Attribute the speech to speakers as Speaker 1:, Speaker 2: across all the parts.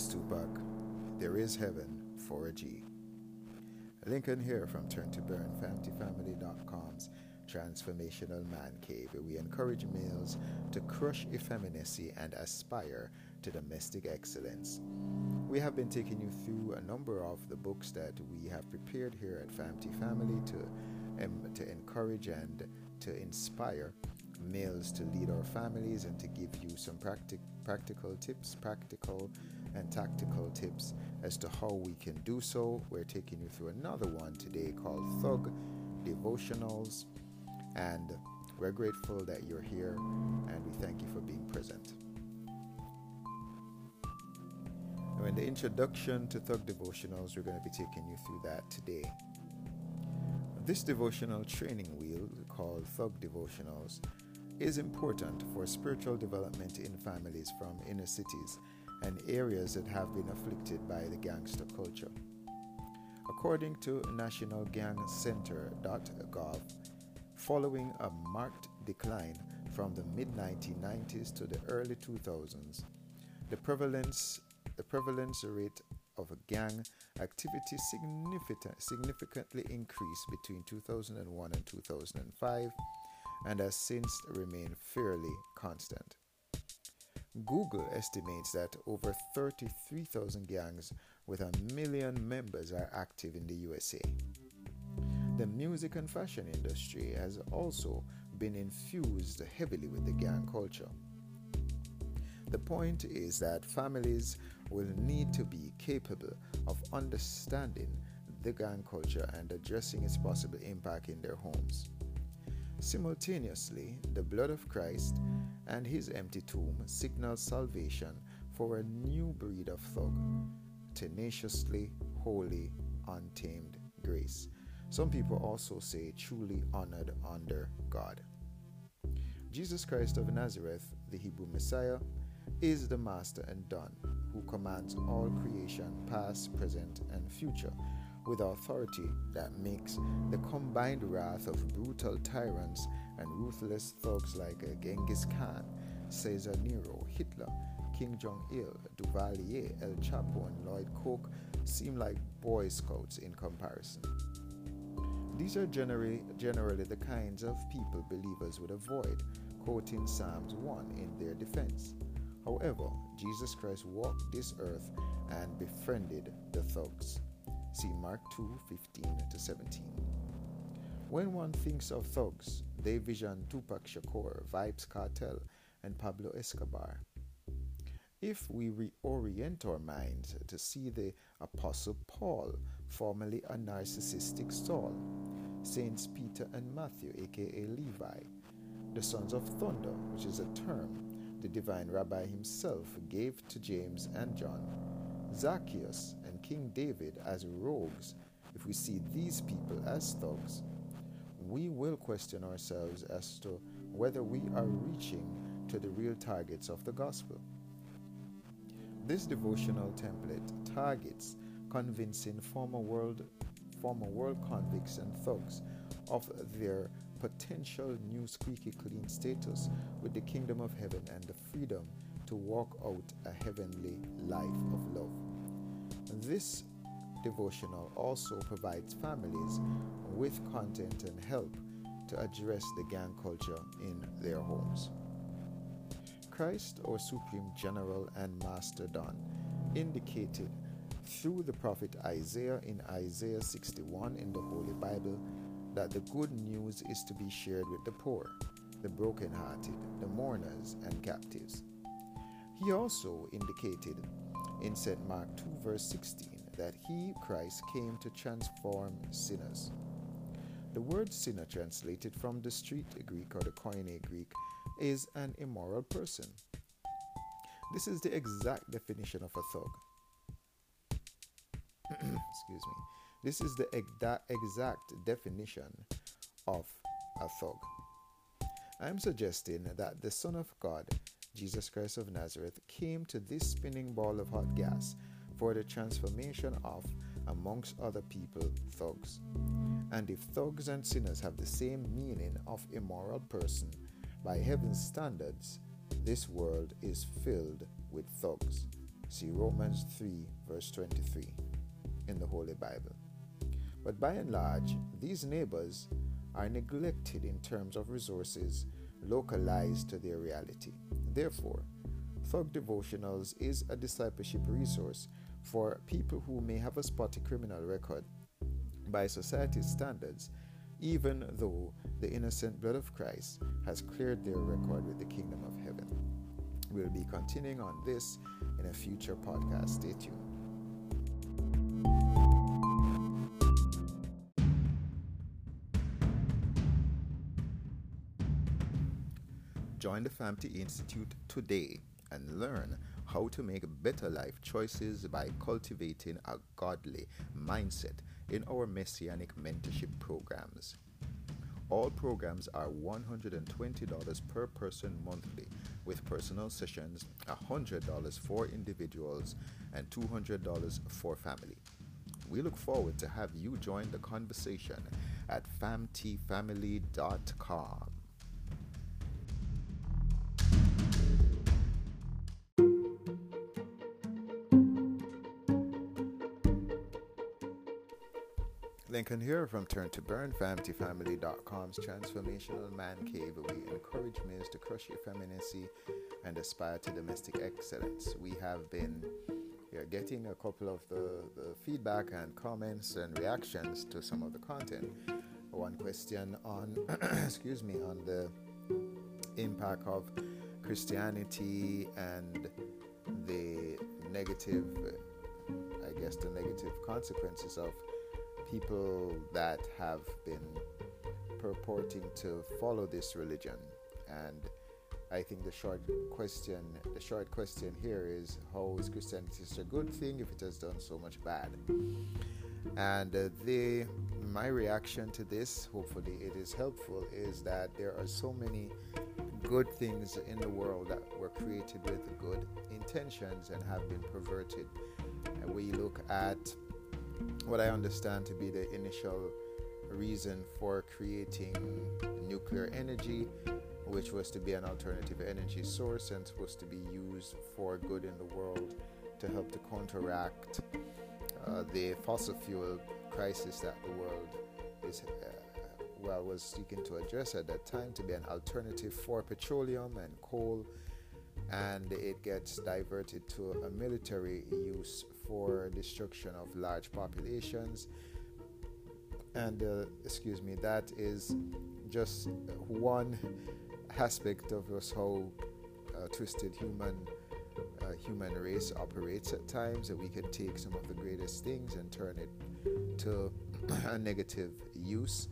Speaker 1: Yes, Tupac, there is heaven for a G. Lincoln here from Turn to Burn, FamtiFamily.com's Transformational Man Cave, where we encourage males to crush effeminacy and aspire to domestic excellence. We have been taking you through a number of the books that we have prepared here at Family Family to, um, to encourage and to inspire males to lead our families and to give you some practic- practical tips, practical and tactical tips as to how we can do so. We're taking you through another one today called Thug Devotionals, and we're grateful that you're here and we thank you for being present. Now, in the introduction to Thug Devotionals, we're going to be taking you through that today. This devotional training wheel called Thug Devotionals is important for spiritual development in families from inner cities and areas that have been afflicted by the gangster culture. According to nationalgangcenter.gov, following a marked decline from the mid 1990s to the early 2000s, the prevalence, the prevalence rate of gang activity significant, significantly increased between 2001 and 2005 and has since remained fairly constant. Google estimates that over 33,000 gangs with a million members are active in the USA. The music and fashion industry has also been infused heavily with the gang culture. The point is that families will need to be capable of understanding the gang culture and addressing its possible impact in their homes. Simultaneously, the blood of Christ and his empty tomb signal salvation for a new breed of thug, tenaciously, holy, untamed grace. Some people also say truly honored under God. Jesus Christ of Nazareth, the Hebrew Messiah, is the master and Don, who commands all creation, past, present, and future, with authority that makes the combined wrath of brutal tyrants and ruthless thugs like uh, Genghis Khan, Caesar Nero, Hitler, Kim Jong il, Duvalier, El Chapo, and Lloyd Koch seem like Boy Scouts in comparison. These are generally, generally the kinds of people believers would avoid, quoting Psalms 1 in their defense. However, Jesus Christ walked this earth and befriended the thugs. See Mark 2 15 to 17. When one thinks of thugs, they vision Tupac Shakur, Vybz Kartel, and Pablo Escobar. If we reorient our minds to see the Apostle Paul, formerly a narcissistic Saul, Saints Peter and Matthew, aka Levi, the sons of thunder, which is a term the divine rabbi himself gave to James and John, Zacchaeus and King David as rogues, if we see these people as thugs, we will question ourselves as to whether we are reaching to the real targets of the gospel. This devotional template targets convincing former world former world convicts and thugs of their potential new squeaky clean status with the kingdom of heaven and the freedom to walk out a heavenly life of love. This devotional also provides families with content and help to address the gang culture in their homes. Christ, our Supreme General and Master Don, indicated through the prophet Isaiah in Isaiah 61 in the Holy Bible that the good news is to be shared with the poor, the brokenhearted, the mourners, and captives. He also indicated in St. Mark 2, verse 16, that he, Christ, came to transform sinners. The word sinner, translated from the street Greek or the Koine Greek, is an immoral person. This is the exact definition of a thug. Excuse me. This is the exact definition of a thug. I'm suggesting that the Son of God, Jesus Christ of Nazareth, came to this spinning ball of hot gas for the transformation of, amongst other people, thugs. And if thugs and sinners have the same meaning of immoral person, by heaven's standards, this world is filled with thugs. See Romans 3, verse 23 in the Holy Bible. But by and large, these neighbors are neglected in terms of resources localized to their reality. Therefore, Thug Devotionals is a discipleship resource for people who may have a spotty criminal record by society's standards, even though the innocent blood of Christ has cleared their record with the kingdom of heaven. We'll be continuing on this in a future podcast. Stay tuned. Join the FAMTI Institute today and learn how to make better life choices by cultivating a godly mindset in our Messianic mentorship programs. All programs are $120 per person monthly, with personal sessions $100 for individuals and $200 for family. We look forward to have you join the conversation at famtifamily.com. Lincoln here from Turn to Burn, transformational man cave. We encourage men to crush your femininity and aspire to domestic excellence. We have been are getting a couple of the, the feedback and comments and reactions to some of the content. One question on, excuse me, on the impact of Christianity and the negative, I guess, the negative consequences of people that have been purporting to follow this religion. And I think the short question, the short question here is, how is Christianity such a good thing if it has done so much bad? And uh, the my reaction to this, hopefully it is helpful, is that there are so many good things in the world that were created with good intentions and have been perverted. And we look at what I understand to be the initial reason for creating nuclear energy, which was to be an alternative energy source and supposed to be used for good in the world to help to counteract uh, the fossil fuel crisis that the world is uh, well was seeking to address at that time to be an alternative for petroleum and coal. And it gets diverted to a military use for destruction of large populations. And uh, excuse me that is just one aspect of us how uh, twisted human uh, human race operates at times that we can take some of the greatest things and turn it to a negative use.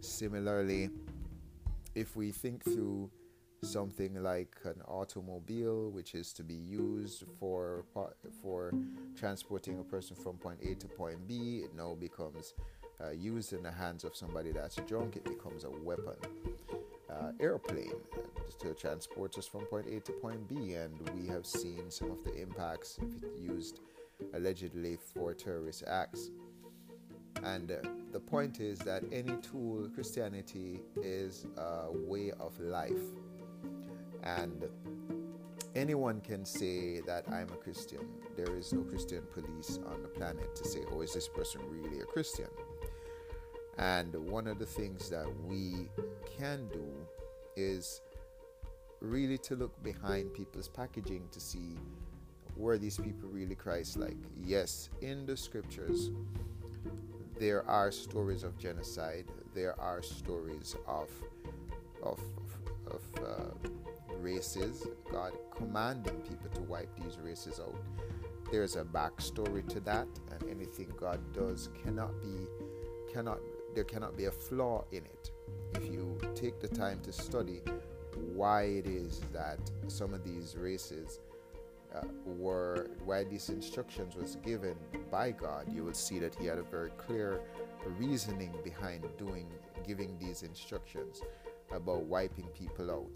Speaker 1: Similarly if we think through something like an automobile, which is to be used for for transporting a person from point A to point B. It now becomes uh, used in the hands of somebody that's drunk. It becomes a weapon. Uh, airplane to transport us from point A to point B, and we have seen some of the impacts used allegedly for terrorist acts. And uh, the point is that any tool, Christianity is a way of life and anyone can say that I'm a Christian. There is no Christian police on the planet to say, oh, is this person really a Christian? And one of the things that we can do is really to look behind people's packaging to see were these people really Christ like. Yes, in the scriptures, there are stories of genocide, there are stories of, of, of uh, races, God commanding people to wipe these races out. There's a backstory to that, and anything God does cannot be, cannot, there cannot be a flaw in it. If you take the time to study why it is that some of these races uh, were why these instructions was given by God, you will see that He had a very clear reasoning behind doing giving these instructions about wiping people out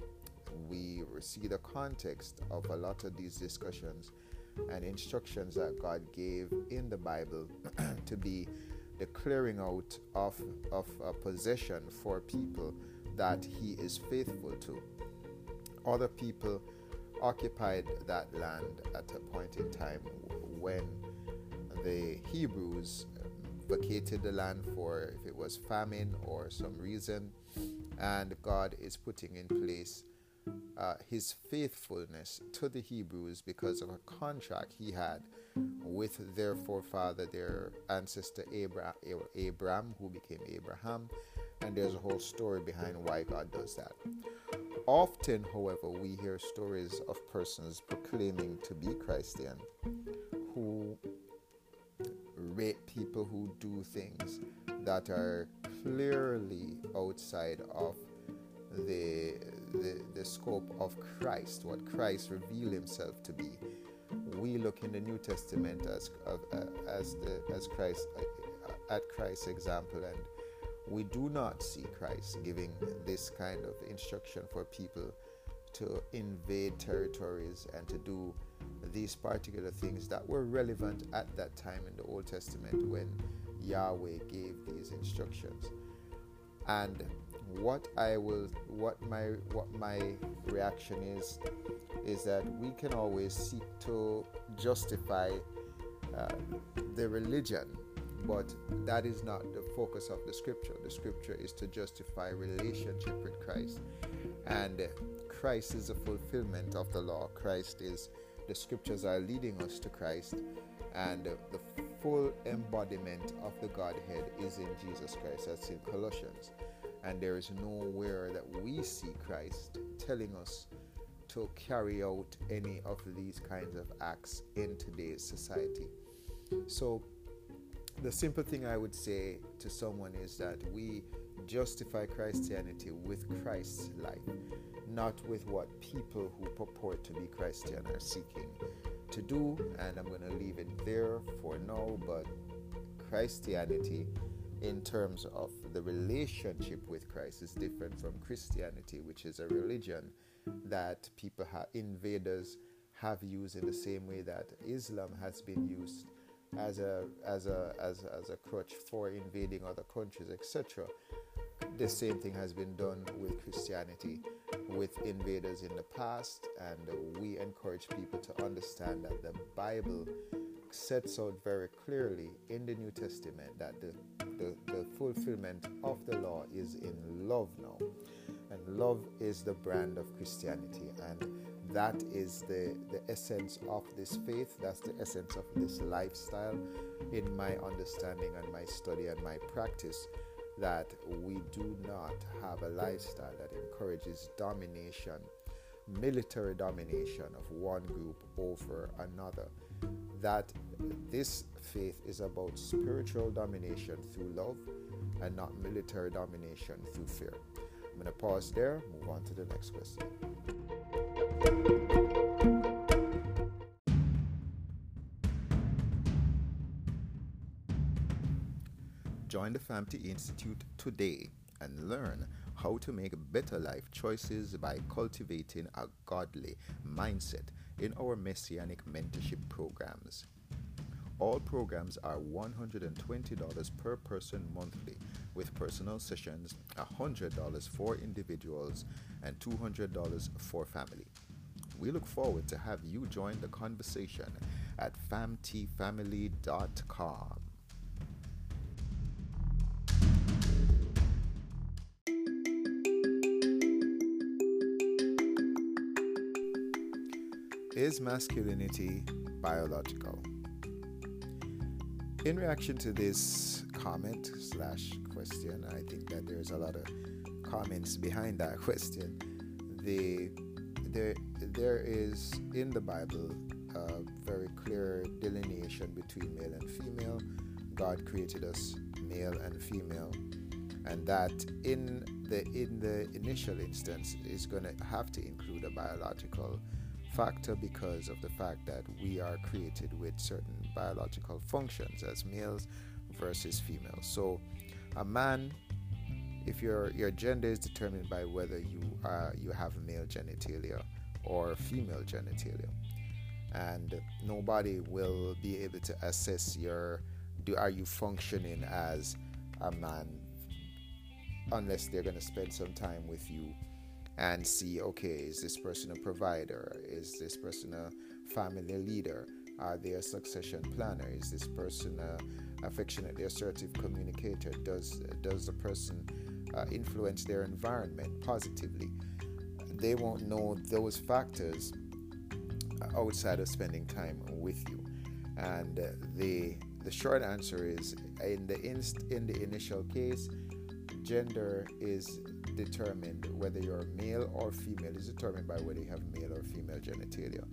Speaker 1: we see the context of a lot of these discussions and instructions that God gave in the Bible to be the clearing out of, of a possession for people that He is faithful to. Other people occupied that land at a point in time when the Hebrews vacated the land for if it was famine or some reason, and God is putting in place uh, his faithfulness to the Hebrews because of a contract he had with their forefather, their ancestor Abram, Abram, who became Abraham, and there's a whole story behind why God does that. Often, however, we hear stories of persons proclaiming to be Christian who rape people who do things that are clearly outside of the, the, the scope of Christ, what Christ revealed himself to be. We look in the New Testament as, uh, as, the, as Christ, uh, at Christ's example, and we do not see Christ giving this kind of instruction for people to invade territories and to do these particular things that were relevant at that time in the Old Testament when Yahweh gave these instructions. And what I will what my what my reaction is is that we can always seek to justify uh, the religion but that is not the focus of the scripture. The scripture is to justify relationship with christ. And christ is the fulfillment of the law. Christ is the scriptures are leading us to christ. And the full embodiment of the godhead is in jesus christ. That's in colossians and there is nowhere that we see Christ telling us to carry out any of these kinds of acts in today's society. So, the simple thing I would say to someone is that we justify Christianity with Christ's life, not with what people who purport to be Christian are seeking to do. And I'm going to leave it there for now, but Christianity in terms of the relationship with Christ is different from Christianity, which is a religion that people have invaders have used in the same way that Islam has been used as a as a as, as a crutch for invading other countries, etc. The same thing has been done with Christianity with invaders in the past, and we encourage people to understand that the Bible sets out very clearly in the New Testament that the, the, the, fulfillment of the law is in love now. And love is the brand of Christianity. And that is the, the essence of this faith. That's the essence of this lifestyle in my understanding and my study and my practice. That we do not have a lifestyle that encourages domination, military domination of one group over another that this faith is about spiritual domination through love and not military domination through fear. I'm going to pause there, move on to the next question. Join the FAMTI Institute today and learn how to make better life choices by cultivating a godly mindset in our Messianic mentorship programs. All programs are $120 per person monthly, with personal sessions $100 for individuals and $200 for family. We look forward to have you join the conversation at famtifamily.com. Is masculinity biological? In reaction to this comment slash question, I think that there's a lot of comments behind that question. The there there is in the Bible a very clear delineation between male and female. God created us male and female, and that in the in the initial instance is going to have to include a biological factor because of the fact that we are created with certain biological functions as males versus females. So, a man, if your your gender is determined by whether you are you have male genitalia or female genitalia, and nobody will be able to assess your do are you functioning as a man unless they're going to spend some time with you and see okay, is this person a provider? Is this person a family leader? Are they a succession planner? Is this person a affectionately assertive communicator? Does does the person uh, influence their environment positively? They won't know those factors outside of spending time with you. And uh, the the short answer is in the inst, in the initial case, gender is determined whether you're male or female is determined by whether you have male or female genitalia.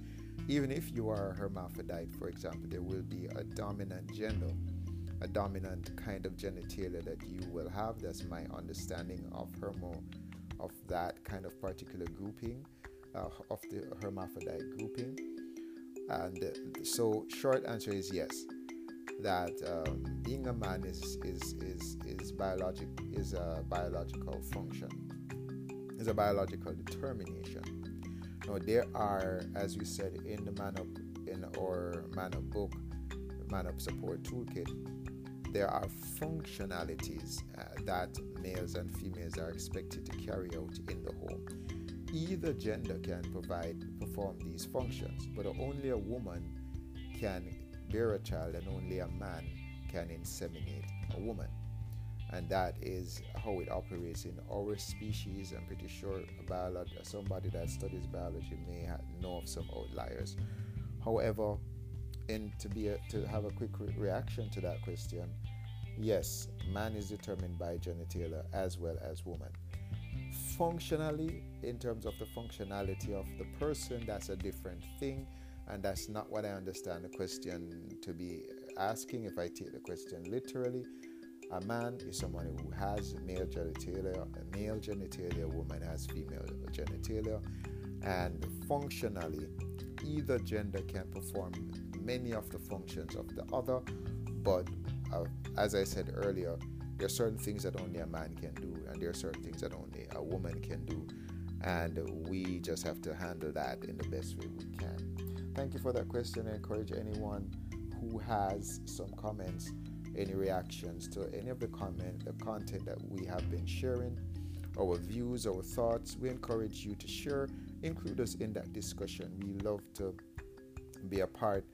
Speaker 1: Even if you are a hermaphrodite, for example, there will be a dominant gender, a dominant kind of genitalia that you will have. That's my understanding of hermo, of that kind of particular grouping, uh, of the hermaphrodite grouping. And so, short answer is yes that um, being a man is is is is biologic is a biological function is a biological determination now there are as we said in the man up in our man book man up support toolkit there are functionalities uh, that males and females are expected to carry out in the home either gender can provide perform these functions but only a woman can bear a child and only a man can inseminate a woman. And that is how it operates in our species. I'm pretty sure biolog- somebody that studies biology may know of some outliers. However, and to be a, to have a quick re- reaction to that question, yes, man is determined by genitalia as well as woman. Functionally, in terms of the functionality of the person, that's a different thing and that's not what I understand the question to be asking. If I take the question literally, a man is someone who has male genitalia, a male genitalia, a woman has female genitalia, and functionally, either gender can perform many of the functions of the other, but uh, as I said earlier, there are certain things that only a man can do, and there are certain things that only a woman can do, and we just have to handle that in the best way we can. Thank you for that question. I encourage anyone who has some comments, any reactions to any of the comment, the content that we have been sharing, our views, our thoughts. We encourage you to share, include us in that discussion. We love to be a part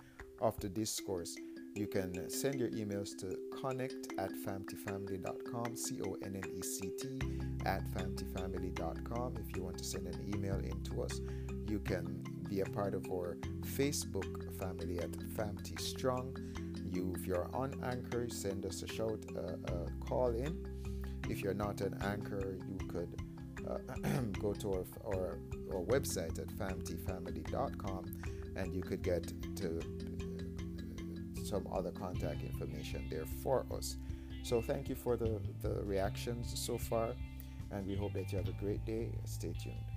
Speaker 1: of the discourse. You can send your emails to connect at famtifamily.com, C O N N E C T at famtifamily.com. If you want to send an email in to us, you can be a part of our Facebook family at Famty Strong. You, if you're on Anchor, send us a shout, uh, a call in. If you're not an anchor, you could uh, go to our, our, our website at famtifamily.com and you could get to some other contact information there for us. So thank you for the, the reactions so far, and we hope that you have a great day. Stay tuned.